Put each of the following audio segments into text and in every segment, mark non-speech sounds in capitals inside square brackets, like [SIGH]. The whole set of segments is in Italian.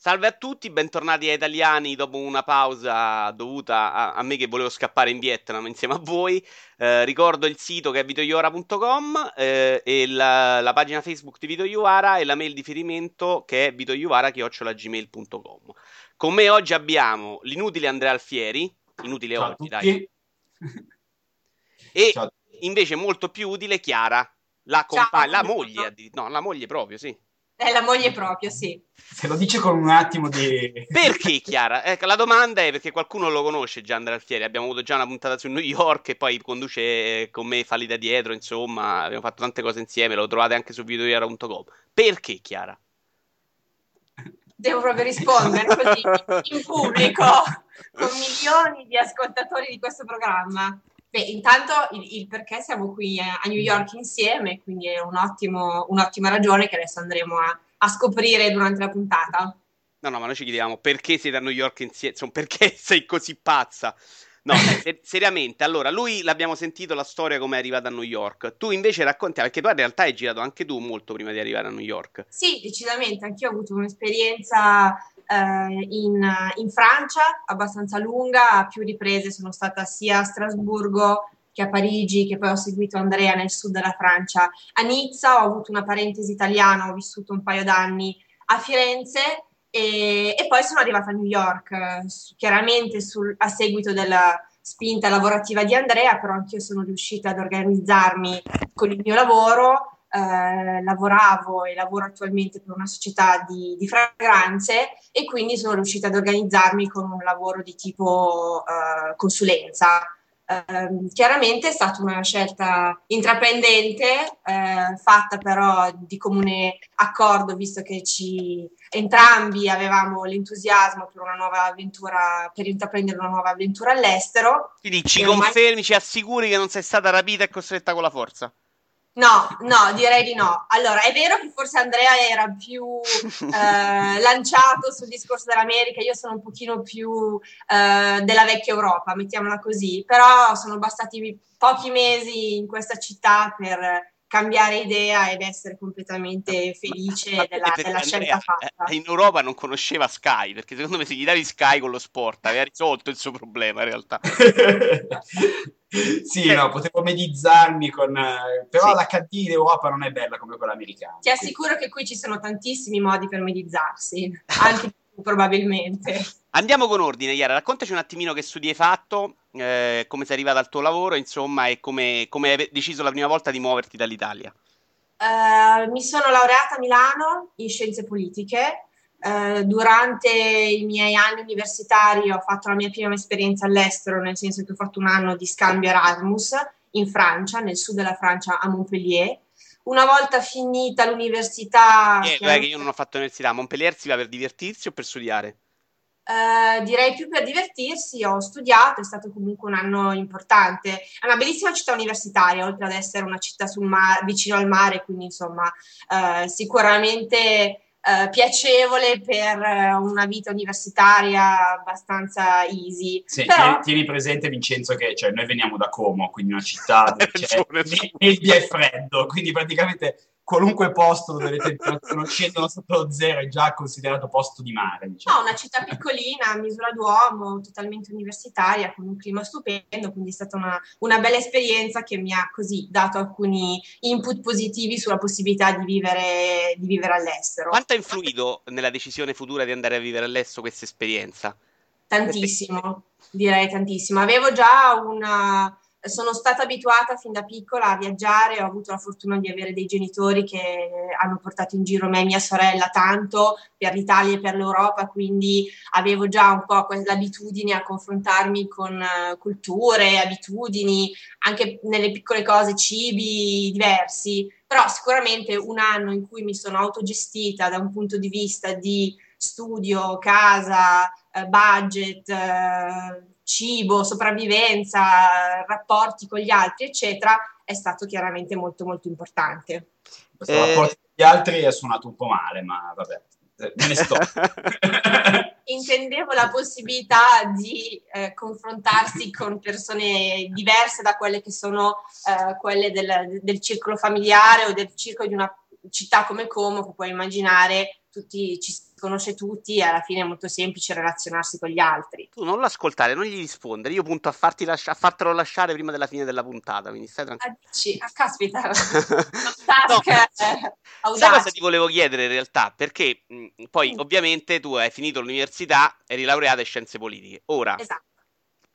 Salve a tutti, bentornati ai italiani dopo una pausa dovuta a, a me che volevo scappare in Vietnam insieme a voi. Eh, ricordo il sito che è vitoiora.com eh, e la, la, pagina Facebook di Vito Iuvara e la mail di riferimento che è vitoiuvara.gmail.com. Con me oggi abbiamo l'inutile Andrea Alfieri, inutile Ciao oggi dai, [LAUGHS] e invece molto più utile Chiara, la, compa- la moglie, no, la moglie proprio, sì. È [LAUGHS] la moglie proprio, sì. Se lo dice con un attimo di... [LAUGHS] Perché, Chiara? Ecco, la domanda è perché qualcuno lo conosce già Andrea Alfieri. Abbiamo avuto già una puntata su New York e poi conduce eh, con me Falli da dietro, insomma, abbiamo fatto tante cose insieme, lo trovate anche su videoiera.com. Perché, Chiara? Devo proprio rispondere così, [LAUGHS] in pubblico, con milioni di ascoltatori di questo programma. Beh, intanto il, il, perché siamo qui a, New York insieme, quindi è un ottimo, un'ottima ragione che adesso andremo a, a, scoprire durante la puntata. No, no, ma noi ci chiediamo perché siete a New York insieme, insomma, perché [LAUGHS] sei così pazza? No, ser- seriamente, allora, lui l'abbiamo sentito la storia come è arrivata a New York. Tu invece racconti, perché tu in realtà hai girato anche tu molto prima di arrivare a New York. Sì, decisamente, anch'io ho avuto un'esperienza eh, in, in, Francia abbastanza lunga, a più riprese sono stata sia a Strasburgo che a Parigi, che poi ho seguito Andrea nel sud della Francia. A Nizza ho avuto una parentesi italiana, ho vissuto un paio d'anni a Firenze e, e poi sono arrivata a New York, chiaramente sul, a seguito della spinta lavorativa di Andrea, però anch'io sono riuscita ad organizzarmi con il mio lavoro eh, lavoravo e lavoro attualmente per una società di, di, fragranze e quindi sono riuscita ad organizzarmi con un lavoro di tipo eh, consulenza. Eh, chiaramente è stata una scelta intraprendente, eh, fatta però di comune accordo, visto che ci, entrambi avevamo l'entusiasmo per una nuova avventura, per intraprendere una nuova avventura all'estero. Quindi ci confermi, mai... ci assicuri che non sei stata rapita e costretta con la forza? No, no, direi di no. Allora, è vero che forse Andrea era più [LAUGHS] eh, lanciato sul discorso dell'America, io sono un pochino più eh, della vecchia Europa, mettiamola così, però sono bastati pochi mesi in questa città per cambiare idea ed essere completamente felice ma, della, della scelta fatta. Eh, in Europa non conosceva Sky, perché secondo me se gli davi Sky con lo sport aveva risolto il suo problema in realtà. [LAUGHS] sì, no, potevo medizzarmi con... Però sì. l'HD in Europa non è bella come quella americana. Ti assicuro che qui ci sono tantissimi modi per medizzarsi, anche probabilmente. Andiamo con ordine, Chiara, raccontaci un attimino che studi hai fatto, eh, come sei arrivata al tuo lavoro, insomma, e come, come, hai deciso la prima volta di muoverti dall'Italia. Uh, mi sono laureata a Milano in scienze politiche. Uh, durante i miei anni universitari ho fatto la mia prima esperienza all'estero, nel senso che ho fatto un anno di scambio Erasmus in Francia, nel sud della Francia, a Montpellier. Una volta finita l'università... Eh, che, io non ho fatto l'università, a Montpellier si va per divertirsi o per studiare? Uh, direi più per divertirsi, ho studiato, è stato comunque un anno importante. È una bellissima città universitaria, oltre ad essere una città mar- vicino al mare, quindi insomma uh, sicuramente uh, piacevole per una vita universitaria abbastanza easy. Sì, Però... tieni, presente Vincenzo che cioè, noi veniamo da Como, quindi una città [LAUGHS] dove c'è nebbia e freddo, quindi praticamente qualunque posto dove le temperature non scendono sotto lo zero è già considerato posto di mare. Diciamo. No, una città piccolina, a misura d'uomo, totalmente universitaria, con un clima stupendo, quindi è stata una, una, bella esperienza che mi ha così dato alcuni input positivi sulla possibilità di vivere, di vivere all'estero. Quanto ha influito nella decisione futura di andare a vivere all'estero questa esperienza? Tantissimo, direi tantissimo. Avevo già una sono stata abituata fin da piccola a viaggiare, ho avuto la fortuna di avere dei genitori che hanno portato in giro me e mia sorella tanto per l'Italia e per l'Europa, quindi avevo già un po' l'abitudine a confrontarmi con uh, culture, abitudini, anche nelle piccole cose, cibi diversi, però sicuramente un anno in cui mi sono autogestita da un punto di vista di studio, casa, uh, budget, uh, cibo, sopravvivenza, rapporti con gli altri, eccetera, è stato chiaramente molto molto importante. Questo eh... rapporto con gli altri è suonato un po' male, ma vabbè, me ne sto. [LAUGHS] Intendevo la possibilità di eh, confrontarsi con persone diverse da quelle che sono eh, quelle del, del circolo familiare o del circolo di una città come Como, che puoi immaginare tutti, ci conosce tutti e alla fine è molto semplice relazionarsi con gli altri. Tu non l'ascoltare, non gli rispondere, io punto a, farti lascia- a fartlo lasciare prima della fine della puntata, quindi stai tranquillo. Ah, dici? Ah, caspita, [LAUGHS] no. Sai cosa ti volevo chiedere in realtà? Perché mh, poi mm. ovviamente tu hai finito l'università, eri laureata in scienze politiche. Ora, esatto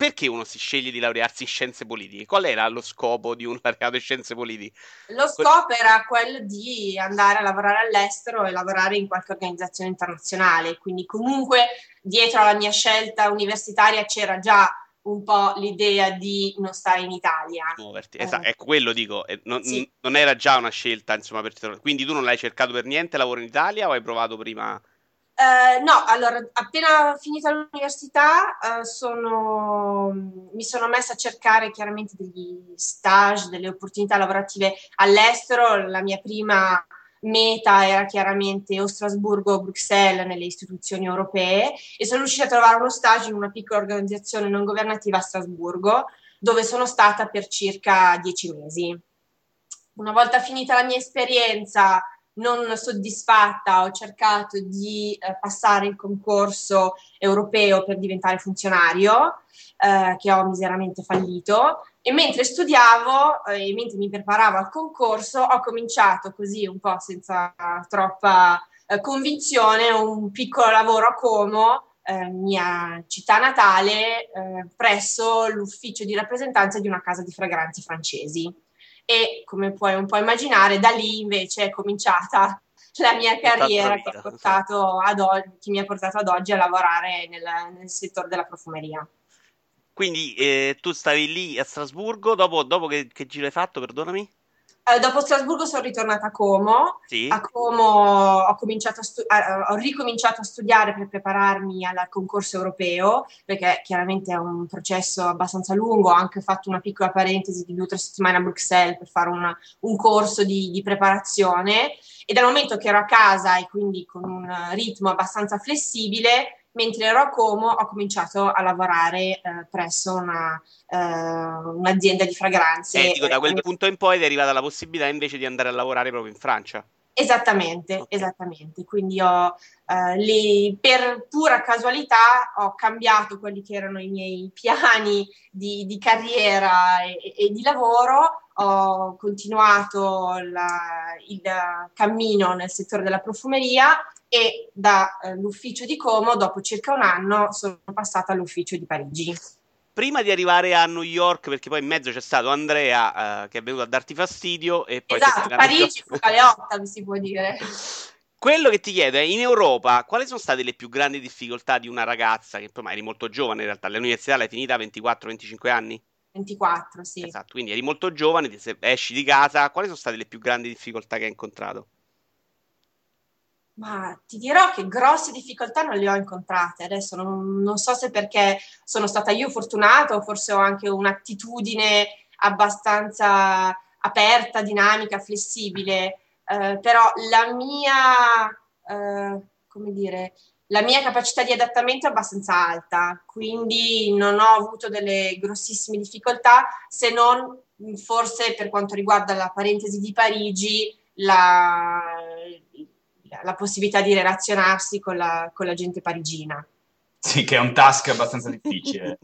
perché uno si sceglie di laurearsi in scienze politiche? Qual era lo scopo di un [LAUGHS] laureato in scienze politiche? Lo scopo era quello di andare a lavorare all'estero e lavorare in qualche organizzazione internazionale, quindi comunque dietro alla mia scelta universitaria c'era già un po' l'idea di non stare in Italia. Muoverti, eh. esatto, ecco quello dico, non, sì. non, era già una scelta, insomma, per. Quindi tu non l'hai cercato per niente lavoro in Italia o hai provato prima? Eh, no, allora, appena finita l'università uh, sono, mi sono messa a cercare chiaramente degli stage, delle opportunità lavorative all'estero. La mia prima meta era chiaramente o Strasburgo o Bruxelles nelle istituzioni europee e sono riuscita a trovare uno stage in una piccola organizzazione non governativa a Strasburgo dove sono stata per circa dieci mesi. Una volta finita la mia esperienza non soddisfatta ho cercato di eh, passare il concorso europeo per diventare funzionario, eh, che ho miseramente fallito, e mentre studiavo eh, e mentre mi preparavo al concorso ho cominciato così un po' senza troppa eh, convinzione un piccolo lavoro a Como eh, mia città natale, eh, presso l'ufficio di rappresentanza di una casa di fragranze francesi e come puoi un po' immaginare da lì invece è cominciata la mia carriera che, oggi, che, mi ha portato ad oggi a lavorare nel, nel settore della profumeria. Quindi eh, tu stavi lì a Strasburgo, dopo, dopo che, che giro hai fatto, perdonami? Eh, dopo Strasburgo sono ritornata a Como. Sì. A Como ho, stu- ho, ricominciato a studiare per prepararmi al concorso europeo, perché chiaramente è un processo abbastanza lungo. Ho anche fatto una piccola parentesi di due o tre settimane a Bruxelles per fare una, un corso di, di preparazione. E dal momento che ero a casa e quindi con un ritmo abbastanza flessibile, mentre ero a Como ho cominciato a lavorare eh, presso una, eh, un'azienda di fragranze. Eh, dico, da quel punto in poi è arrivata la possibilità invece di andare a lavorare proprio in Francia. Esattamente, okay. esattamente. Quindi ho, eh, lì, per pura casualità ho cambiato quelli che erano i miei piani di, di carriera e, e, di lavoro, ho continuato la, il cammino nel settore della profumeria e dall'ufficio eh, di Como, dopo circa un anno, sono passata all'ufficio di Parigi. Prima di arrivare a New York, perché poi in mezzo c'è stato Andrea uh, che è venuto a darti fastidio e poi esatto, Parigi fu Galeotta, mi si può dire. [LAUGHS] Quello che ti chiedo è, in Europa, quali sono state le più grandi difficoltà di una ragazza, che poi eri molto giovane in realtà, l'università l'hai finita a 24-25 anni? 24, sì. Esatto, quindi eri molto giovane, esci di casa, quali sono state le più grandi difficoltà che hai incontrato? Ma ti dirò che grosse difficoltà non le ho incontrate. Adesso non, non so se perché sono stata io fortunata o forse ho anche un'attitudine abbastanza aperta, dinamica, flessibile. Eh, però la mia, eh, come dire, la mia capacità di adattamento è abbastanza alta, quindi non ho avuto delle grossissime difficoltà, se non forse per quanto riguarda la parentesi di Parigi, la, la possibilità di relazionarsi con la, con la gente parigina. Sì, che è un task abbastanza difficile.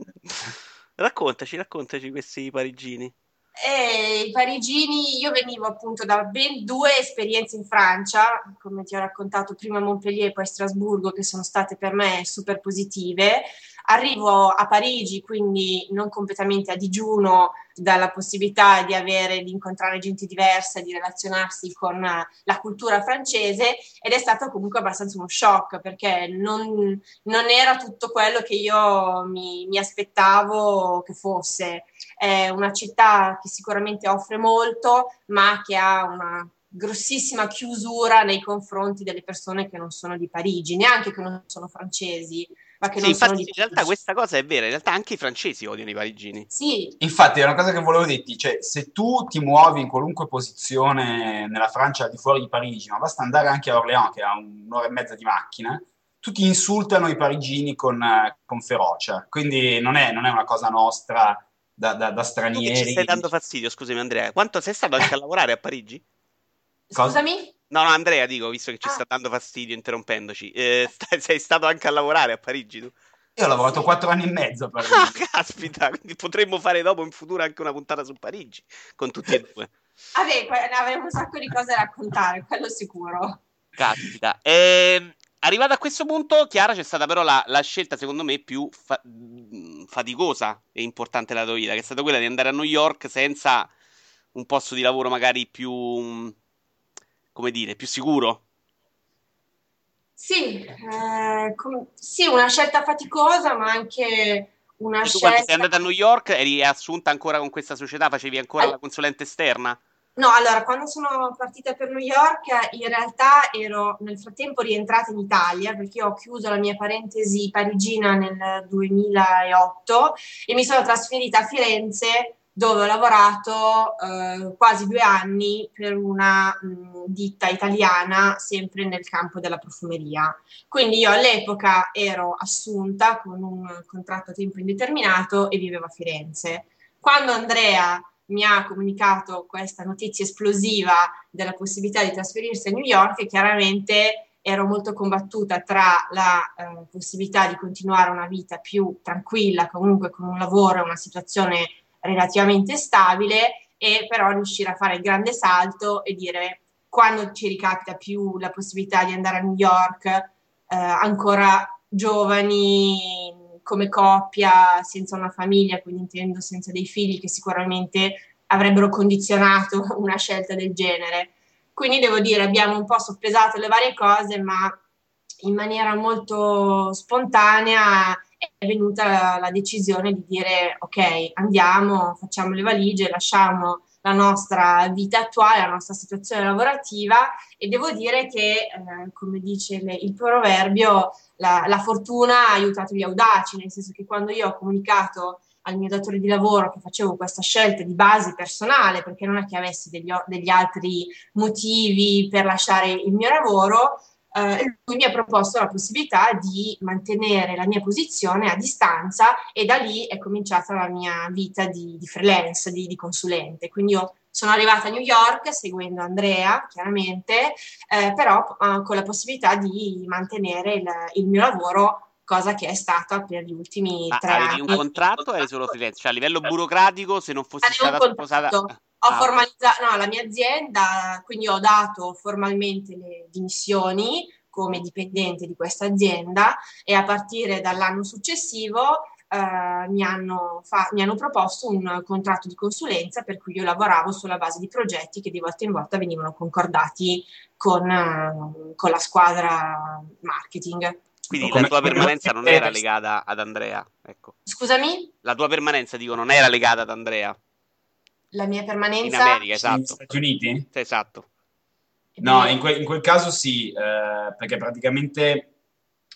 [LAUGHS] raccontaci, raccontaci questi parigini. E I parigini, io venivo appunto da ben due esperienze in Francia, come ti ho raccontato prima a Montpellier e poi a Strasburgo, che sono state per me super positive. Arrivo a Parigi, quindi non completamente a digiuno dalla possibilità di avere, di incontrare gente diversa, di relazionarsi con la cultura francese ed è stato comunque abbastanza uno shock perché non, non era tutto quello che io mi, mi aspettavo che fosse. È una città che sicuramente offre molto, ma che ha una grossissima chiusura nei confronti delle persone che non sono di Parigi, neanche che non sono francesi ma che sì, non infatti, sono in realtà questa cosa è vera, in realtà anche i francesi odiano i parigini. Sì. Infatti è una cosa che volevo dirti, cioè se tu ti muovi in qualunque posizione nella Francia al di fuori di Parigi, ma basta andare anche a Orléans che ha un'ora e mezza di macchina, tutti insultano i parigini con, con ferocia, quindi non è, non è, una cosa nostra da, da, da stranieri. Tu ci stai dando fastidio, scusami Andrea, quanto sei stato anche a lavorare a Parigi? Scusami? No, no, Andrea, dico, visto che ci ah. sta dando fastidio interrompendoci, eh, stai, sei stato anche a lavorare a Parigi tu? Io ho lavorato quattro anni e mezzo a [LAUGHS] Parigi. Ah, caspita, quindi potremmo fare dopo in futuro anche una puntata su Parigi, con tutti e due. Vabbè, avremo un sacco di cose da raccontare, quello sicuro. Caspita. Eh, arrivato a questo punto, Chiara, c'è stata però la, la scelta, secondo me, più fa- faticosa e importante della tua vita, che è stata quella di andare a New York senza un posto di lavoro magari più, come dire, più sicuro. Sì, eh, com- sì, una scelta faticosa, ma anche una tu scelta... quando sei andata a New York eri assunta ancora con questa società, facevi ancora All... la consulente esterna? No, allora, quando sono partita per New York, in realtà ero nel frattempo rientrata in Italia perché ho chiuso la mia parentesi parigina nel 2008 e mi sono trasferita a Firenze dove ho lavorato eh, quasi due anni per una mh, ditta italiana sempre nel campo della profumeria. Quindi io all'epoca ero assunta con un contratto a tempo indeterminato e vivevo a Firenze. Quando Andrea mi ha comunicato questa notizia esplosiva della possibilità di trasferirsi a New York, chiaramente ero molto combattuta tra la eh, possibilità di continuare una vita più tranquilla, comunque con un lavoro e una situazione relativamente stabile e però riuscire a fare il grande salto e dire quando ci ricapita più la possibilità di andare a New York, eh, ancora giovani come coppia, senza una famiglia, quindi intendo senza dei figli che sicuramente avrebbero condizionato [LAUGHS] una scelta del genere. Quindi devo dire, abbiamo un po' soppesato le varie cose, ma in maniera molto spontanea è venuta la, decisione di dire ok, andiamo, facciamo le valigie, lasciamo la nostra vita attuale, la nostra situazione lavorativa e devo dire che, eh, come dice le, il proverbio, la, la, fortuna ha aiutato gli audaci, nel senso che quando io ho comunicato al mio datore di lavoro che facevo questa scelta di base personale, perché non è che avessi degli, degli altri motivi per lasciare il mio lavoro, eh, lui mi ha proposto la possibilità di mantenere la mia posizione a distanza e da lì è cominciata la mia vita di, di freelance, di, di, consulente. Quindi io sono arrivata a New York seguendo Andrea, chiaramente, eh, però eh, con la possibilità di mantenere il, il, mio lavoro cosa che è stata per gli ultimi Ma tre anni. Avevi un contratto o eri solo freelance? Cioè a livello burocratico, se non fossi Avevo stata sposata ho ah, formalizzato no, la mia azienda, quindi ho dato formalmente le dimissioni come dipendente di questa azienda e a partire dall'anno successivo eh, mi, hanno fa- mi, hanno proposto un contratto di consulenza per cui io lavoravo sulla base di progetti che di volta in volta venivano concordati con, uh, con la squadra marketing. Quindi la tua permanenza non era legata ad Andrea, ecco. Scusami? La tua permanenza, dico, non era legata ad Andrea la mia permanenza in America, esatto. Negli Stati Uniti? Esatto. No, in, que- in, quel caso sì, eh, perché praticamente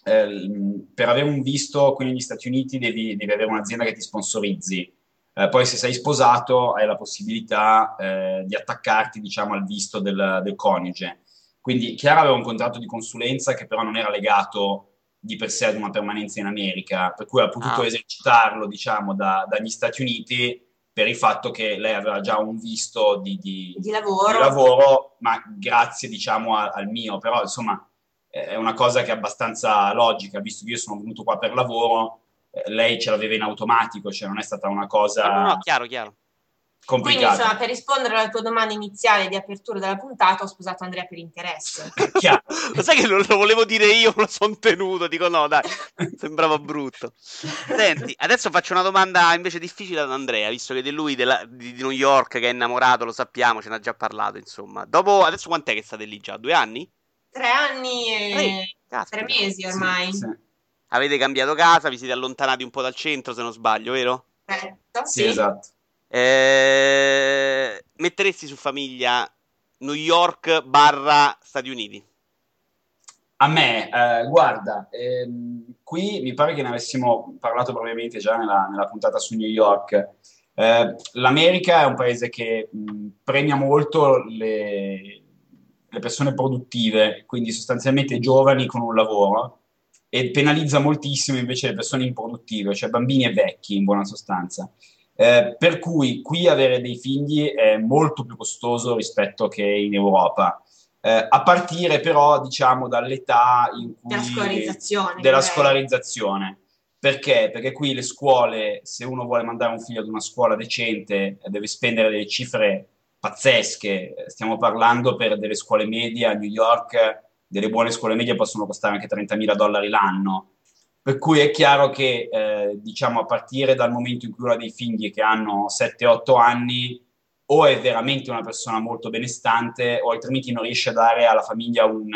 eh, per avere un visto qui negli Stati Uniti devi, devi avere un'azienda che ti sponsorizzi. Eh, poi se sei sposato hai la possibilità eh, di attaccarti diciamo, al visto del, del, coniuge. Quindi Chiara aveva un contratto di consulenza che però non era legato di per sé ad una permanenza in America, per cui ha potuto ah. esercitarlo diciamo, da, dagli Stati Uniti per il fatto che lei aveva già un visto di, di, di, lavoro. di lavoro. ma grazie diciamo a, al mio, però insomma è una cosa che è abbastanza logica, visto che io sono venuto qua per lavoro, eh, lei ce l'aveva in automatico, cioè non è stata una cosa... No, no, chiaro, chiaro. Quindi, insomma, per rispondere alla tua domanda iniziale di apertura della puntata, ho sposato Andrea per interesse. [LAUGHS] lo sai che non lo volevo dire io, me lo sono tenuto. Dico no, dai, [LAUGHS] sembrava brutto. Senti, adesso faccio una domanda invece difficile ad Andrea, visto che di lui, della, di, di, New York, che è innamorato, lo sappiamo, ce n'ha già parlato, insomma. Dopo, adesso quant'è che state lì già? Due anni? Tre anni e Ehi, tre mesi ormai. Sì, sì. Avete cambiato casa, vi siete allontanati un po' dal centro, se non sbaglio, vero? Certo, sì, sì esatto. Eh, metteresti su famiglia New York barra Stati Uniti? A me, eh, guarda, ehm, qui mi pare che ne avessimo parlato probabilmente già nella, nella puntata su New York. Eh, L'America è un paese che mh, premia molto le, le, persone produttive, quindi sostanzialmente giovani con un lavoro, e penalizza moltissimo invece le persone improduttive, cioè bambini e vecchi in buona sostanza. Eh, per cui qui avere dei figli è molto più costoso rispetto che in Europa. eh, a partire però diciamo dall'età in cui... Della scolarizzazione. Della scolarizzazione. Perché? Perché qui le scuole, se uno vuole mandare un figlio ad una scuola decente, deve spendere delle cifre pazzesche. Stiamo parlando per delle scuole medie a New York, delle buone scuole medie possono costare anche 30.000 dollari l'anno. Per cui è chiaro che, eh, diciamo, a partire dal momento in cui uno ha dei figli che hanno 7-8 anni, o è veramente una persona molto benestante, o altrimenti non riesce a dare alla famiglia un,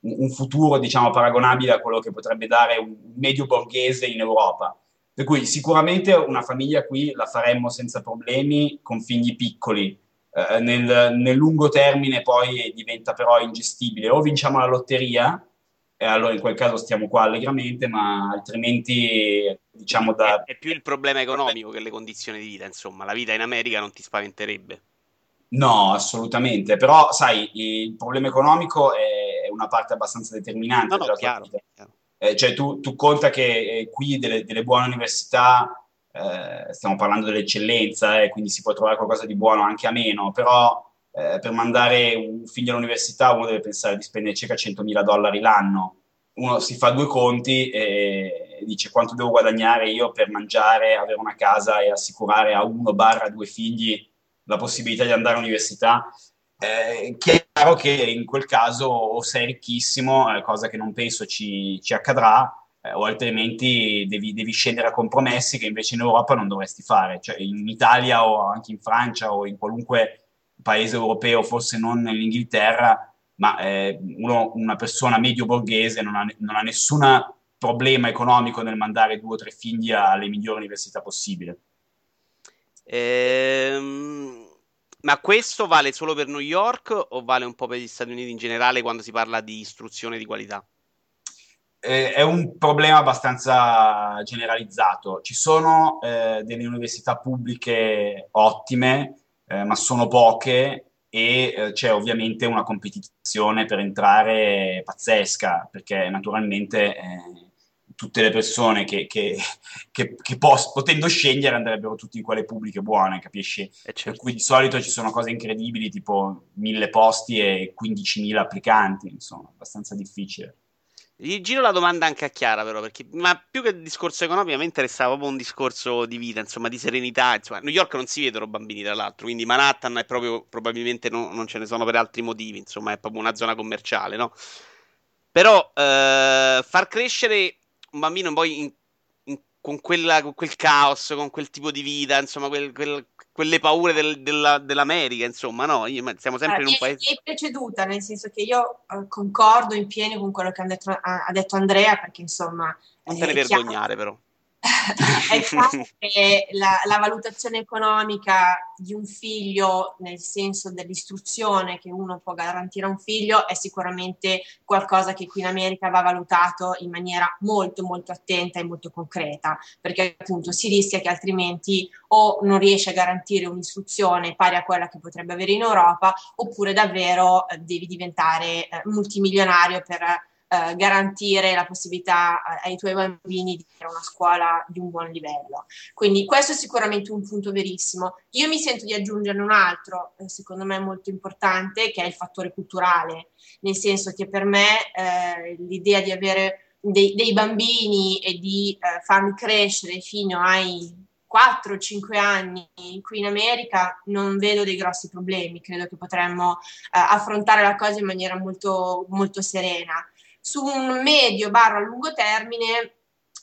un futuro, diciamo, paragonabile a quello che potrebbe dare un medio borghese in Europa. Per cui sicuramente una famiglia qui la faremmo senza problemi con figli piccoli. Eh, nel, nel, lungo termine poi diventa però ingestibile. O vinciamo la lotteria, e allora in quel caso stiamo qua allegramente, ma altrimenti diciamo da... È, è più il problema economico che le condizioni di vita, insomma, la vita in America non ti spaventerebbe. No, assolutamente, però sai, il problema economico è una parte abbastanza determinante no, no, della chiaro, vita. Eh, cioè tu, tu, conta che eh, qui delle, delle, buone università, eh, stiamo parlando dell'eccellenza, eh, quindi si può trovare qualcosa di buono anche a meno, però eh, per mandare un figlio all'università uno deve pensare di spendere circa 100.000 dollari l'anno. Uno si fa due conti e dice quanto devo guadagnare io per mangiare, avere una casa e assicurare a uno barra due figli la possibilità di andare all'università. Eh, chiaro che in quel caso o sei ricchissimo, eh, cosa che non penso ci, ci accadrà, eh, o altrimenti devi, devi, scendere a compromessi che invece in Europa non dovresti fare. Cioè in Italia o anche in Francia o in qualunque paese europeo, forse non in Inghilterra, ma eh, uno, una persona medio borghese non ha, non ha nessun problema economico nel mandare due o tre figli alle migliori università possibili. Ehm, ma questo vale solo per New York o vale un po' per gli Stati Uniti in generale quando si parla di istruzione di qualità? Eh, è un problema abbastanza generalizzato. Ci sono eh, delle università pubbliche ottime, eh, ma sono poche e eh, c'è ovviamente una competizione per entrare pazzesca, perché naturalmente eh, tutte le persone che, che, che, che pos- potendo scegliere andrebbero tutti in quelle pubbliche buone, capisci? Eh certo. Per cui di solito ci sono cose incredibili, tipo mille posti e 15.000 applicanti, insomma, abbastanza difficile. Gli giro la domanda anche a Chiara, però, perché ma più che discorso economico, mi interessava proprio un discorso di vita, insomma, di serenità. Insomma, New York non si vedono bambini, tra l'altro, quindi Manhattan è proprio, probabilmente no, non ce ne sono per altri motivi, insomma, è proprio una zona commerciale, no? Però eh, far crescere un bambino poi in, con, quella, con, quel caos, con quel tipo di vita, insomma, quel, quel, quelle paure del, della, dell'America, insomma, no? Siamo sempre allora, in un paese. Mi è preceduta, nel senso che io uh, concordo in pieno con quello che ha detto, ha, ha detto Andrea, perché insomma. Non te ne vergognare, però. È chiaro [LAUGHS] che la, la, valutazione economica di un figlio, nel senso dell'istruzione che uno può garantire a un figlio, è sicuramente qualcosa che qui in America va valutato in maniera molto molto attenta e molto concreta, perché appunto si rischia che altrimenti o non riesce a garantire un'istruzione pari a quella che potrebbe avere in Europa, oppure davvero eh, devi diventare eh, multimilionario per eh, garantire la possibilità ai tuoi bambini di avere una scuola di un buon livello. Quindi questo è sicuramente un punto verissimo. Io mi sento di aggiungerne un altro, eh, secondo me molto importante, che è il fattore culturale, nel senso che per me eh, l'idea di avere dei, dei, bambini e di eh, farli crescere fino ai 4-5 anni qui in America non vedo dei grossi problemi, credo che potremmo eh, affrontare la cosa in maniera molto, molto serena su un medio barra lungo termine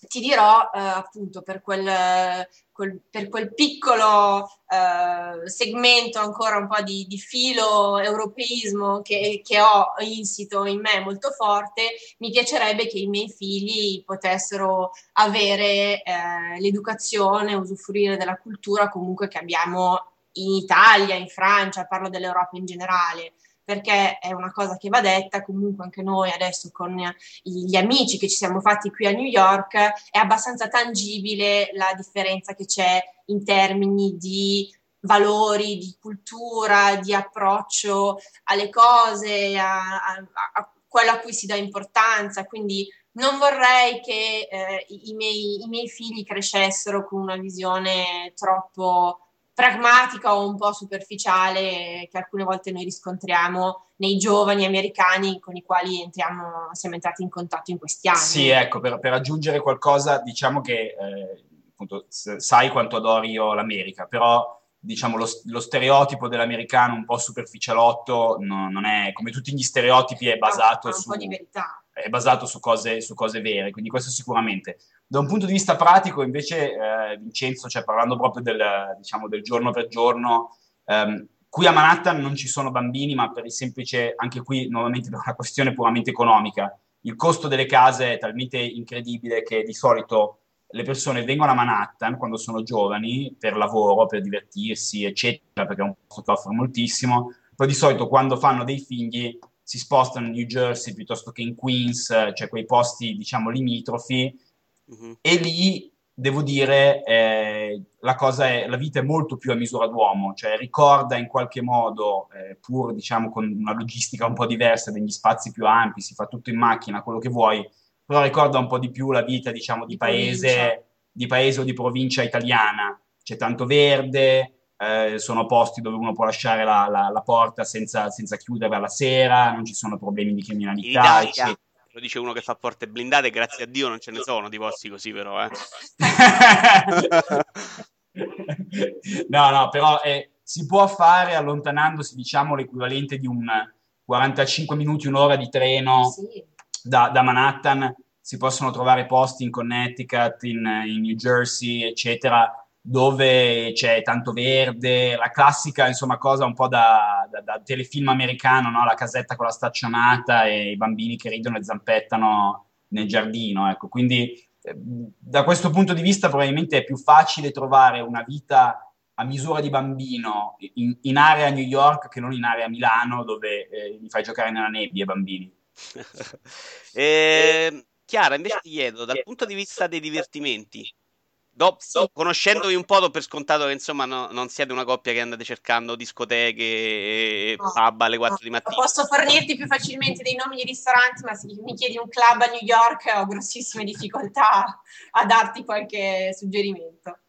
ti dirò eh, appunto per quel, quel, per quel piccolo eh, segmento ancora un po' di, di filo europeismo che, che, ho insito in me molto forte, mi piacerebbe che i miei figli potessero avere eh, l'educazione, usufruire della cultura comunque che abbiamo in Italia, in Francia, parlo dell'Europa in generale perché è una cosa che va detta, comunque anche noi adesso con gli amici che ci siamo fatti qui a New York è abbastanza tangibile la differenza che c'è in termini di valori, di cultura, di approccio alle cose, a, a, a quello a cui si dà importanza, quindi non vorrei che eh, i, miei, i miei figli crescessero con una visione troppo pragmatica o un po' superficiale che alcune volte noi riscontriamo nei giovani americani con i quali entriamo, siamo entrati in contatto in questi anni. Sì, ecco, per, per aggiungere qualcosa, diciamo che eh, appunto, sai quanto adori io l'America, però diciamo lo, lo, stereotipo dell'americano un po' superficialotto no, non è come tutti gli stereotipi è basato, no, su, è basato su, cose, su cose vere quindi questo sicuramente da un punto di vista pratico invece eh, Vincenzo cioè parlando proprio del, diciamo, del giorno per giorno ehm, qui a Manhattan non ci sono bambini ma per il semplice anche qui nuovamente [LAUGHS] per una questione puramente economica il costo delle case è talmente incredibile che di solito le persone vengono a Manhattan quando sono giovani per lavoro, per divertirsi, eccetera, perché è un posto che offre moltissimo. Poi di solito quando fanno dei figli si spostano in New Jersey piuttosto che in Queens, cioè quei posti, diciamo, limitrofi. Uh-huh. E lì, devo dire, eh, la, cosa è, la vita è molto più a misura d'uomo, cioè ricorda in qualche modo, eh, pur diciamo con una logistica un po' diversa, degli spazi più ampi, si fa tutto in macchina, quello che vuoi, però ricorda un po' di più la vita, diciamo, di, di paese, di paese o di provincia italiana. C'è tanto verde, eh, sono posti dove uno può lasciare la, la, la porta senza, senza, chiuderla la sera, non ci sono problemi di criminalità. Lo dice uno che fa porte blindate, grazie a Dio non ce ne sono di posti così, però. Eh. [LAUGHS] no, no, però eh, si può fare allontanandosi, diciamo, l'equivalente di un 45 minuti, un'ora di treno. Sì da, da, Manhattan si possono trovare posti in Connecticut, in, in, New Jersey, eccetera, dove c'è tanto verde, la classica insomma cosa un po' da, da, da telefilm americano, no? la casetta con la staccionata e i bambini che ridono e zampettano nel giardino. Ecco. Quindi eh, da questo punto di vista probabilmente è più facile trovare una vita a misura di bambino in, in area New York che non in area Milano dove eh, li fai giocare nella nebbia i bambini. e, [LAUGHS] ehm, Chiara, invece ti chiedo, dal punto di vista dei divertimenti, dopo, conoscendovi un po', do per scontato che insomma no, non siete una coppia che andate cercando discoteche e no, pub alle 4 no, di mattina. Posso fornirti più facilmente dei nomi di ristoranti, ma se mi chiedi un club a New York ho grossissime difficoltà a darti qualche suggerimento.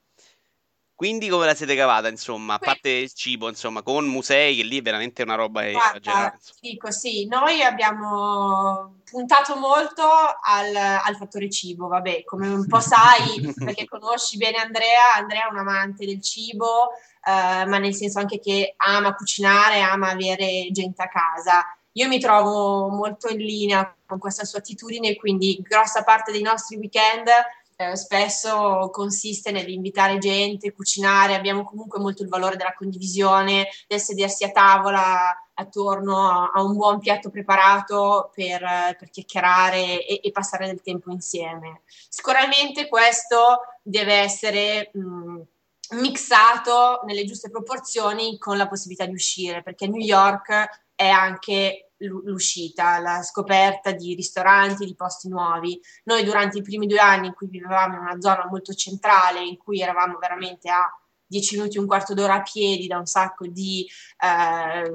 Quindi come la siete cavata, insomma, a parte il cibo, insomma, con musei, che lì è veramente una roba esagerata. Dico sì, noi abbiamo puntato molto al, al, fattore cibo, vabbè, come un po' sai, [LAUGHS] perché conosci bene Andrea, Andrea è un amante del cibo, eh, ma nel senso anche che ama cucinare, ama avere gente a casa. Io mi trovo molto in linea con questa sua attitudine, quindi grossa parte dei nostri weekend eh, spesso consiste nell'invitare gente, cucinare, abbiamo comunque molto il valore della condivisione, del sedersi a tavola attorno a, un buon piatto preparato per, per chiacchierare e, e, passare del tempo insieme. Sicuramente questo deve essere mh, mixato nelle giuste proporzioni con la possibilità di uscire, perché New York è anche l'uscita, la scoperta di ristoranti, di posti nuovi. Noi durante i primi due anni in cui vivevamo in una zona molto centrale, in cui eravamo veramente a 10 minuti, un quarto d'ora a piedi da un sacco di, eh,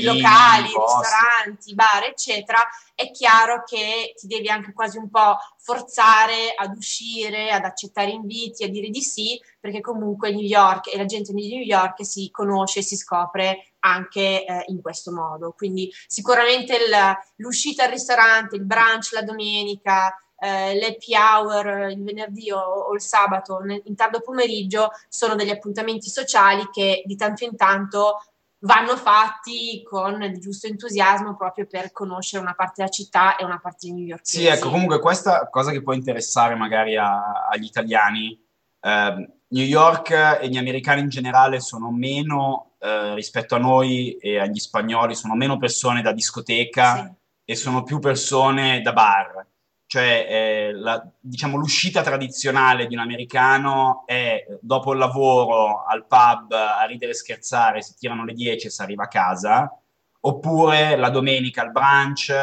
locali, ristoranti, bar, eccetera, è chiaro che ti devi anche quasi un po' forzare ad uscire, ad accettare inviti, a dire di sì, perché comunque New York e la gente di New York si conosce e si scopre anche eh, in questo modo. Quindi sicuramente il, l'uscita al ristorante, il brunch la domenica, eh, l'happy hour il venerdì o, o il sabato nel, in tardo pomeriggio sono degli appuntamenti sociali che di tanto in tanto vanno fatti con il giusto entusiasmo proprio per conoscere una parte della città e una parte di New York. Sì, ecco, comunque questa cosa che può interessare magari a, agli italiani, eh, New York e gli americani in generale sono meno eh, rispetto a noi e agli spagnoli, sono meno persone da discoteca sì. e sono più persone da bar cioè eh, la, diciamo, l'uscita tradizionale di un americano è dopo il lavoro al pub a ridere e scherzare, si tirano le 10 e si arriva a casa, oppure la domenica al brunch,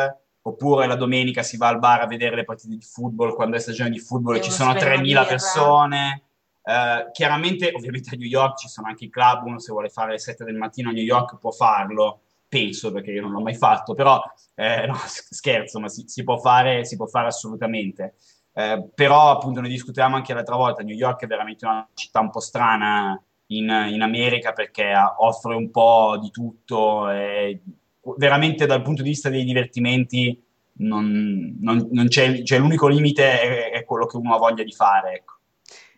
oppure la domenica si va al bar a vedere le partite di football quando è stagione di football e ci sono 3.000 persone. Uh, chiaramente, ovviamente a New York ci sono anche i club, uno se vuole fare le 7 del mattino a New York può farlo, penso perché io non l'ho mai fatto, però eh, no, [LAUGHS] scherzo, ma si, si, può fare, si può fare assolutamente. Eh, però appunto ne discutevamo anche l'altra volta, New York è veramente una città un po' strana in, in America perché offre un po' di tutto e veramente dal punto di vista dei divertimenti non, non, non c'è, cioè l'unico limite è, è, quello che uno ha voglia di fare. Ecco.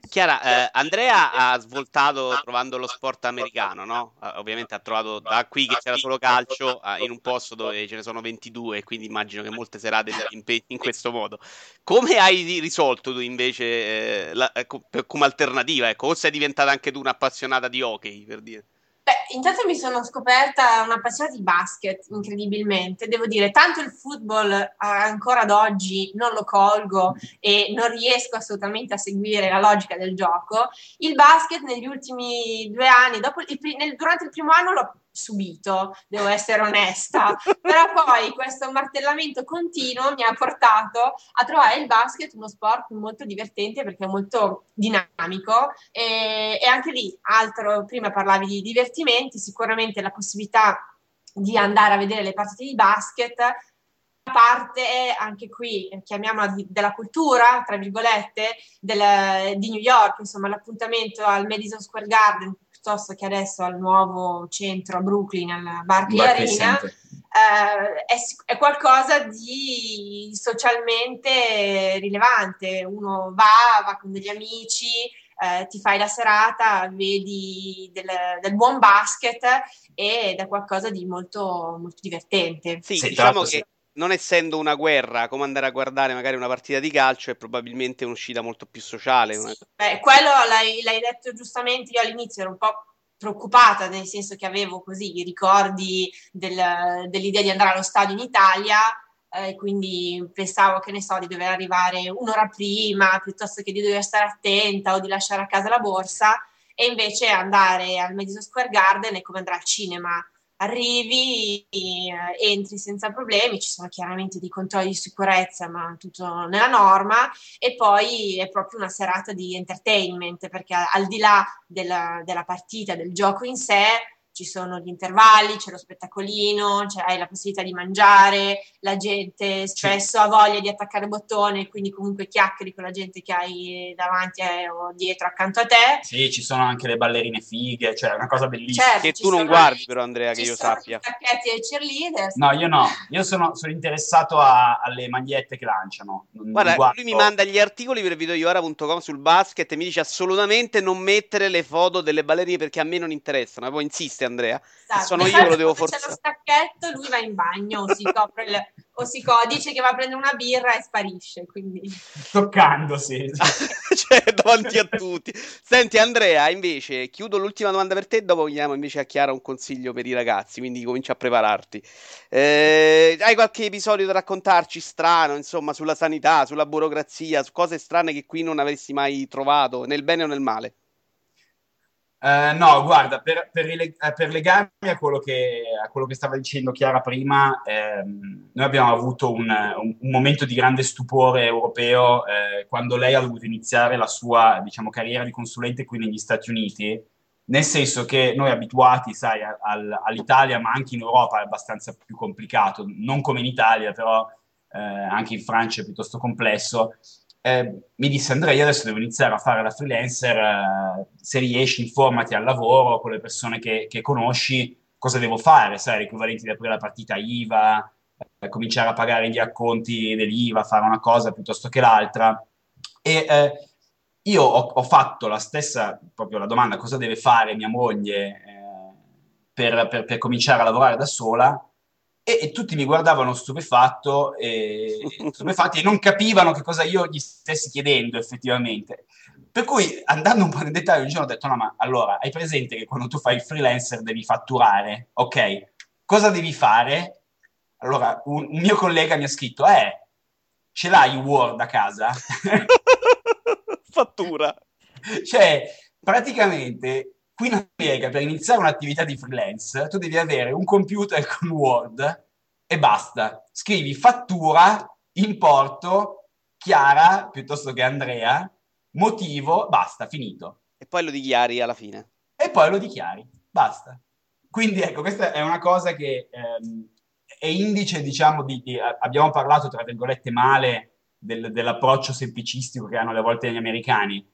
Chiara, eh, Andrea ha svoltato trovando lo sport americano, no? Uh, ovviamente ha trovato da qui che c'era solo calcio in un posto dove ce ne sono 22, quindi immagino che molte serate si impegni in questo modo. Come hai risolto tu invece eh, la, eh, come alternativa? Ecco, o sei diventata anche tu un'appassionata di hockey, per dire? Beh, intanto mi sono scoperta un'appassionata di basket, incredibilmente. Devo dire, tanto il football eh, ancora ad oggi non lo colgo e non riesco assolutamente a seguire la logica del gioco. Il basket negli ultimi due anni, il, nel, durante il primo anno l'ho subito, devo essere onesta, però poi questo martellamento continuo mi ha portato a trovare il basket uno sport molto divertente perché è molto dinamico e, e anche lì, altro, prima parlavi di divertimenti, sicuramente la possibilità di andare a vedere le partite di basket parte anche qui, chiamiamola di, della cultura, tra virgolette, del, di New York, insomma l'appuntamento al Madison Square Garden piuttosto che adesso al nuovo centro a Brooklyn, al Barclay, Barclay Arena, eh, è, è, qualcosa di socialmente rilevante. Uno va, va con degli amici, eh, ti fai la serata, vedi del, del, buon basket ed è qualcosa di molto, molto divertente. Sì, sì diciamo che non essendo una guerra, come andare a guardare magari una partita di calcio, è probabilmente un'uscita molto più sociale. Sì, beh, quello l'hai, l'hai, detto giustamente, io all'inizio ero un po' preoccupata, nel senso che avevo così i ricordi del, dell'idea di andare allo stadio in Italia, eh, quindi pensavo che ne so di dover arrivare un'ora prima piuttosto che di dover stare attenta o di lasciare a casa la borsa e invece andare al Madison Square Garden è come andare al cinema arrivi, eh, entri senza problemi, ci sono chiaramente dei controlli di sicurezza, ma tutto nella norma, e poi è proprio una serata di entertainment, perché al di là della, della partita, del gioco in sé, ci sono gli intervalli, c'è lo spettacolino, c'è, hai la possibilità di mangiare, la gente spesso ha voglia di attaccare il bottone, quindi comunque chiacchieri con la gente che hai davanti eh, o dietro accanto a te. Sì, ci sono anche le ballerine fighe, cioè è una cosa bellissima. Certo, che tu non guardi però Andrea, che io sappia. Tacchetti e cheerleaders. No, io no, io sono, sono interessato a, alle magliette che lanciano. Non Guarda, guardo... lui mi manda gli articoli per videoiora.com sul basket e mi dice assolutamente non mettere le foto delle ballerine perché a me non interessano, poi insiste Andrea. Esatto. Sono io lo devo forzare. C'è lo stacchetto, lui va in bagno o si copre il, o si co- dice che va a prendere una birra e sparisce. Quindi... Toccandosi. [LAUGHS] cioè, davanti a tutti. Senti Andrea, invece, chiudo l'ultima domanda per te, dopo chiamo invece a Chiara un consiglio per i ragazzi, quindi comincia a prepararti. Eh, hai qualche episodio da raccontarci strano, insomma, sulla sanità, sulla burocrazia, su cose strane che qui non avresti mai trovato, nel bene o nel male? Uh, no, guarda, per, per, eh, per legarmi a quello, che, a quello, che, stava dicendo Chiara prima, ehm, noi abbiamo avuto un, un, un, momento di grande stupore europeo eh, quando lei ha dovuto iniziare la sua diciamo, carriera di consulente qui negli Stati Uniti, nel senso che noi abituati, sai, al, all'Italia, ma anche in Europa è abbastanza più complicato, non come in Italia, però eh, anche in Francia è piuttosto complesso eh, mi disse Andrea, io adesso devo iniziare a fare la freelancer, eh, se riesci informati al lavoro con le persone che, che conosci, cosa devo fare, sai, l'equivalente di aprire la partita IVA, eh, cominciare a pagare gli acconti dell'IVA, fare una cosa piuttosto che l'altra. E eh, io ho, ho, fatto la stessa, proprio la domanda, cosa deve fare mia moglie eh, per, per, per cominciare a lavorare da sola, e, e, tutti mi guardavano stupefatto e, [LAUGHS] stupefatti e non capivano che cosa io gli stessi chiedendo effettivamente. Per cui andando un po' nel dettaglio, un giorno ho detto: No, ma allora hai presente che quando tu fai il freelancer devi fatturare? Ok, cosa devi fare? Allora, un, un mio collega mi ha scritto: Eh, ce l'hai Word a casa? [LAUGHS] Fattura. [LAUGHS] cioè, praticamente Qui in America per iniziare un'attività di freelance tu devi avere un computer [LAUGHS] con Word e basta. Scrivi fattura, importo, Chiara piuttosto che Andrea, motivo, basta, finito. E poi lo dichiari alla fine. E poi lo dichiari, basta. Quindi ecco, questa è una cosa che ehm, è indice, diciamo, di, di, abbiamo parlato, tra virgolette, male del, dell'approccio semplicistico che hanno alle volte gli americani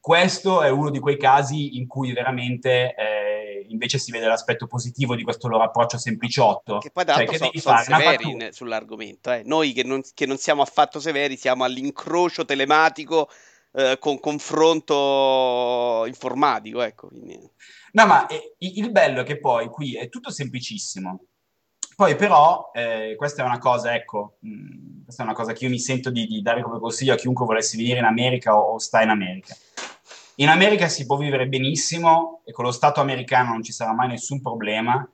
questo è uno di quei casi in cui veramente eh, invece si vede l'aspetto positivo di questo loro approccio sempliciotto. Che poi tra l'altro cioè, so, sono severi in, sull'argomento. Eh. Noi che non, che non, siamo affatto severi siamo all'incrocio telematico eh, con confronto informatico. Ecco, quindi... No, ma eh, il bello è che poi qui è tutto semplicissimo. Poi però, eh, questa è una cosa, ecco, mh, mm, questa è una cosa che io mi sento di, di, dare come consiglio a chiunque volesse venire in America o, o sta in America. In America si può vivere benissimo e con lo Stato americano non ci sarà mai nessun problema,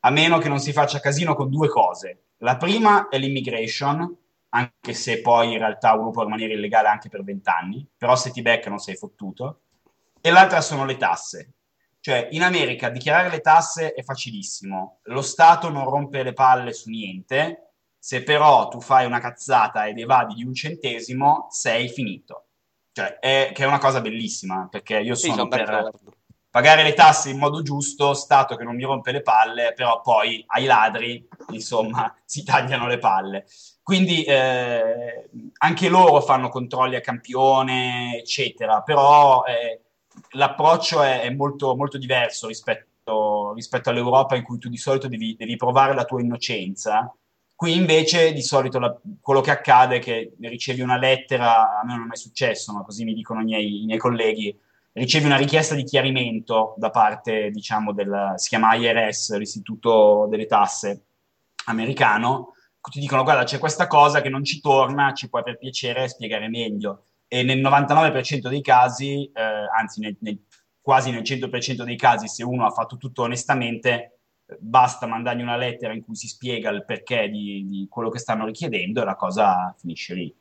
a meno che non si faccia casino con due cose. La prima è l'immigration, anche se poi in realtà uno può rimanere illegale anche per vent'anni, però se ti beccano sei fottuto. E l'altra sono le tasse. Cioè, in America dichiarare le tasse è facilissimo, lo Stato non rompe le palle su niente, se però tu fai una cazzata ed evadi di un centesimo, sei finito. Cioè, è, che è una cosa bellissima, perché io sono, sono per d'accordo. pagare le tasse in modo giusto, Stato che non mi rompe le palle, però poi ai ladri, insomma, [LAUGHS] si tagliano le palle. Quindi eh, anche loro fanno controlli a campione, eccetera, però eh, l'approccio è, è molto, molto, diverso rispetto, rispetto, all'Europa in cui tu di solito devi, devi provare la tua innocenza Qui invece di solito la, quello che accade è che ricevi una lettera, a me non è mai successo, ma così mi dicono i miei, i miei colleghi, ricevi una richiesta di chiarimento da parte, diciamo, del, si chiama IRS, l'Istituto delle Tasse americano, ti dicono guarda c'è questa cosa che non ci torna, ci puoi per piacere spiegare meglio. E nel 99% dei casi, eh, anzi nel, nel, quasi nel 100% dei casi, se uno ha fatto tutto onestamente, basta mandargli una lettera in cui si spiega il perché di, di quello che stanno richiedendo e la cosa finisce lì.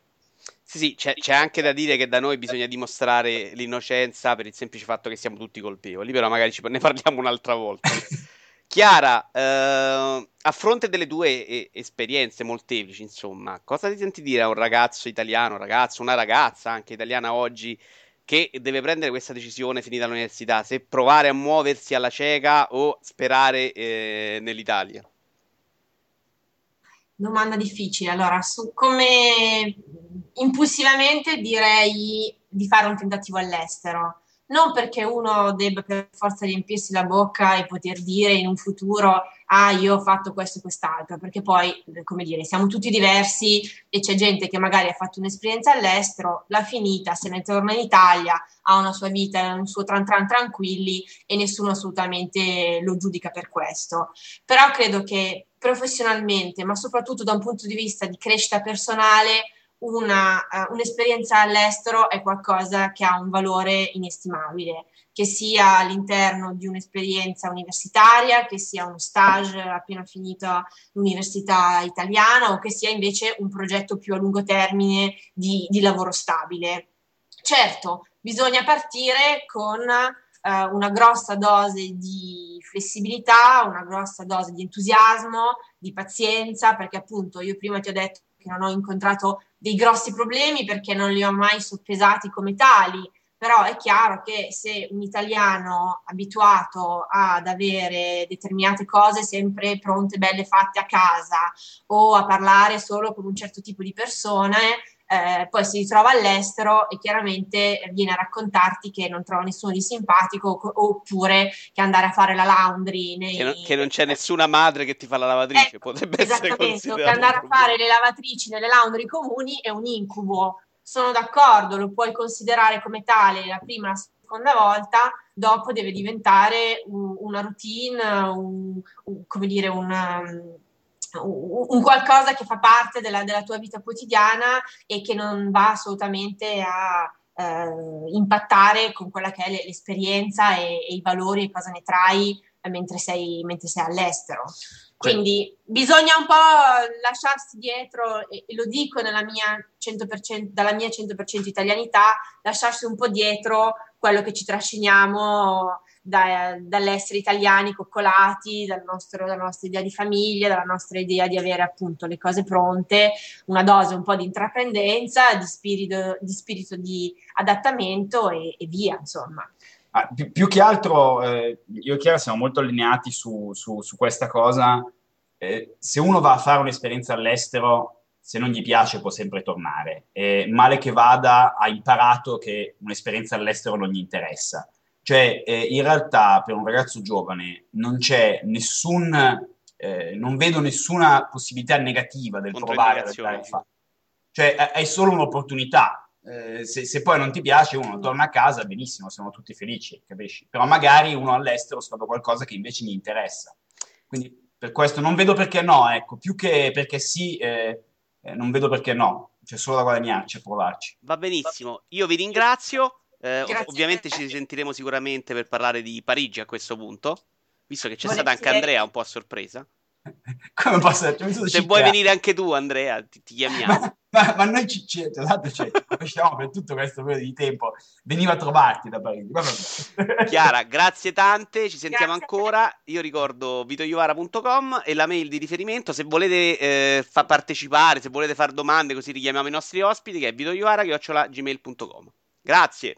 Sì, sì, c'è, c'è, anche da dire che da noi bisogna dimostrare l'innocenza per il semplice fatto che siamo tutti colpevoli, però magari ci, ne parliamo un'altra volta. [LAUGHS] Chiara, eh, a fronte delle tue eh, esperienze molteplici, insomma, cosa ti senti dire a un ragazzo italiano, un ragazzo, una ragazza anche italiana oggi che deve prendere questa decisione finita l'università, se provare a muoversi alla cieca o sperare eh, nell'Italia? Domanda difficile. Allora, su come impulsivamente direi di fare un tentativo all'estero non perché uno debba per forza riempirsi la bocca e poter dire in un futuro ah io ho fatto questo e quest'altro, perché poi, come dire, siamo tutti diversi e c'è gente che magari ha fatto un'esperienza all'estero, l'ha finita, se ne torna in Italia, ha una sua vita, un suo tran tran tranquilli e nessuno assolutamente lo giudica per questo. Però credo che professionalmente, ma soprattutto da un punto di vista di crescita personale, una, uh, un'esperienza all'estero è qualcosa che ha un valore inestimabile, che sia all'interno di un'esperienza universitaria, che sia uno stage appena finito l'università italiana o che sia invece un progetto più a lungo termine di, di lavoro stabile. Certo, bisogna partire con uh, una grossa dose di flessibilità, una grossa dose di entusiasmo, di pazienza, perché appunto io prima ti ho detto che non ho incontrato dei grossi problemi perché non li ho mai soppesati come tali, però è chiaro che se un italiano abituato ad avere determinate cose sempre pronte, belle fatte a casa o a parlare solo con un certo tipo di persone, eh, poi si ritrova all'estero e chiaramente viene a raccontarti che non trova nessuno di simpatico oppure che andare a fare la laundry nei... che, non, che non c'è nessuna madre che ti fa la lavatrice, eh, potrebbe essere considerato che andare a fare le lavatrici nelle laundry comuni è un incubo. Sono d'accordo, lo puoi considerare come tale la prima la seconda volta, dopo deve diventare un, una routine, un, un, come dire, un un qualcosa che fa parte della, della, tua vita quotidiana e che non va assolutamente a eh, impattare con quella che è l'esperienza e, e, i valori e cosa ne trai mentre sei, mentre sei all'estero. Quindi bisogna un po' lasciarsi dietro, e, e lo dico mia 100%, dalla mia 100% italianità, lasciarsi un po' dietro quello che ci trasciniamo da, dall'essere italiani coccolati, dal nostro, dalla nostra idea di famiglia, dalla nostra idea di avere appunto le cose pronte, una dose un po' di intraprendenza, di spirito di, spirito di adattamento e, e via, insomma. Ah, più, più, che altro, eh, io e Chiara siamo molto allineati su, su, su questa cosa. Eh, se uno va a fare un'esperienza all'estero, se non gli piace può sempre tornare. Eh, male che vada, ha imparato che un'esperienza all'estero non gli interessa. Cioè, eh, in realtà, per un ragazzo giovane non c'è nessun, eh, non vedo nessuna possibilità negativa del provare a fare. Cioè, è solo un'opportunità. Eh, se, se, poi non ti piace, uno torna a casa, benissimo, siamo tutti felici, capisci? Però magari uno all'estero scopre qualcosa che invece gli interessa. Quindi per questo non vedo perché no, ecco, più che perché sì, eh, eh, non vedo perché no, c'è solo da guadagnarci a provarci. Va benissimo, io vi ringrazio. Eh, ovviamente ci sentiremo sicuramente per parlare di Parigi a questo punto, visto che c'è stata anche Andrea un po' a sorpresa. [LAUGHS] Come posso Se vuoi venire anche tu, Andrea, ti, ti chiamiamo. Ma, ma, ma, noi ci, ci, cioè, [LAUGHS] conosciamo per tutto questo periodo di tempo. Veniva a trovarti da Parigi. [LAUGHS] Chiara, grazie tante, ci sentiamo grazie ancora. Io ricordo vitoiovara.com e la mail di riferimento. Se volete eh, fa partecipare, se volete fare domande, così richiamiamo i nostri ospiti, che è vitoiovara.gmail.com. Grazie.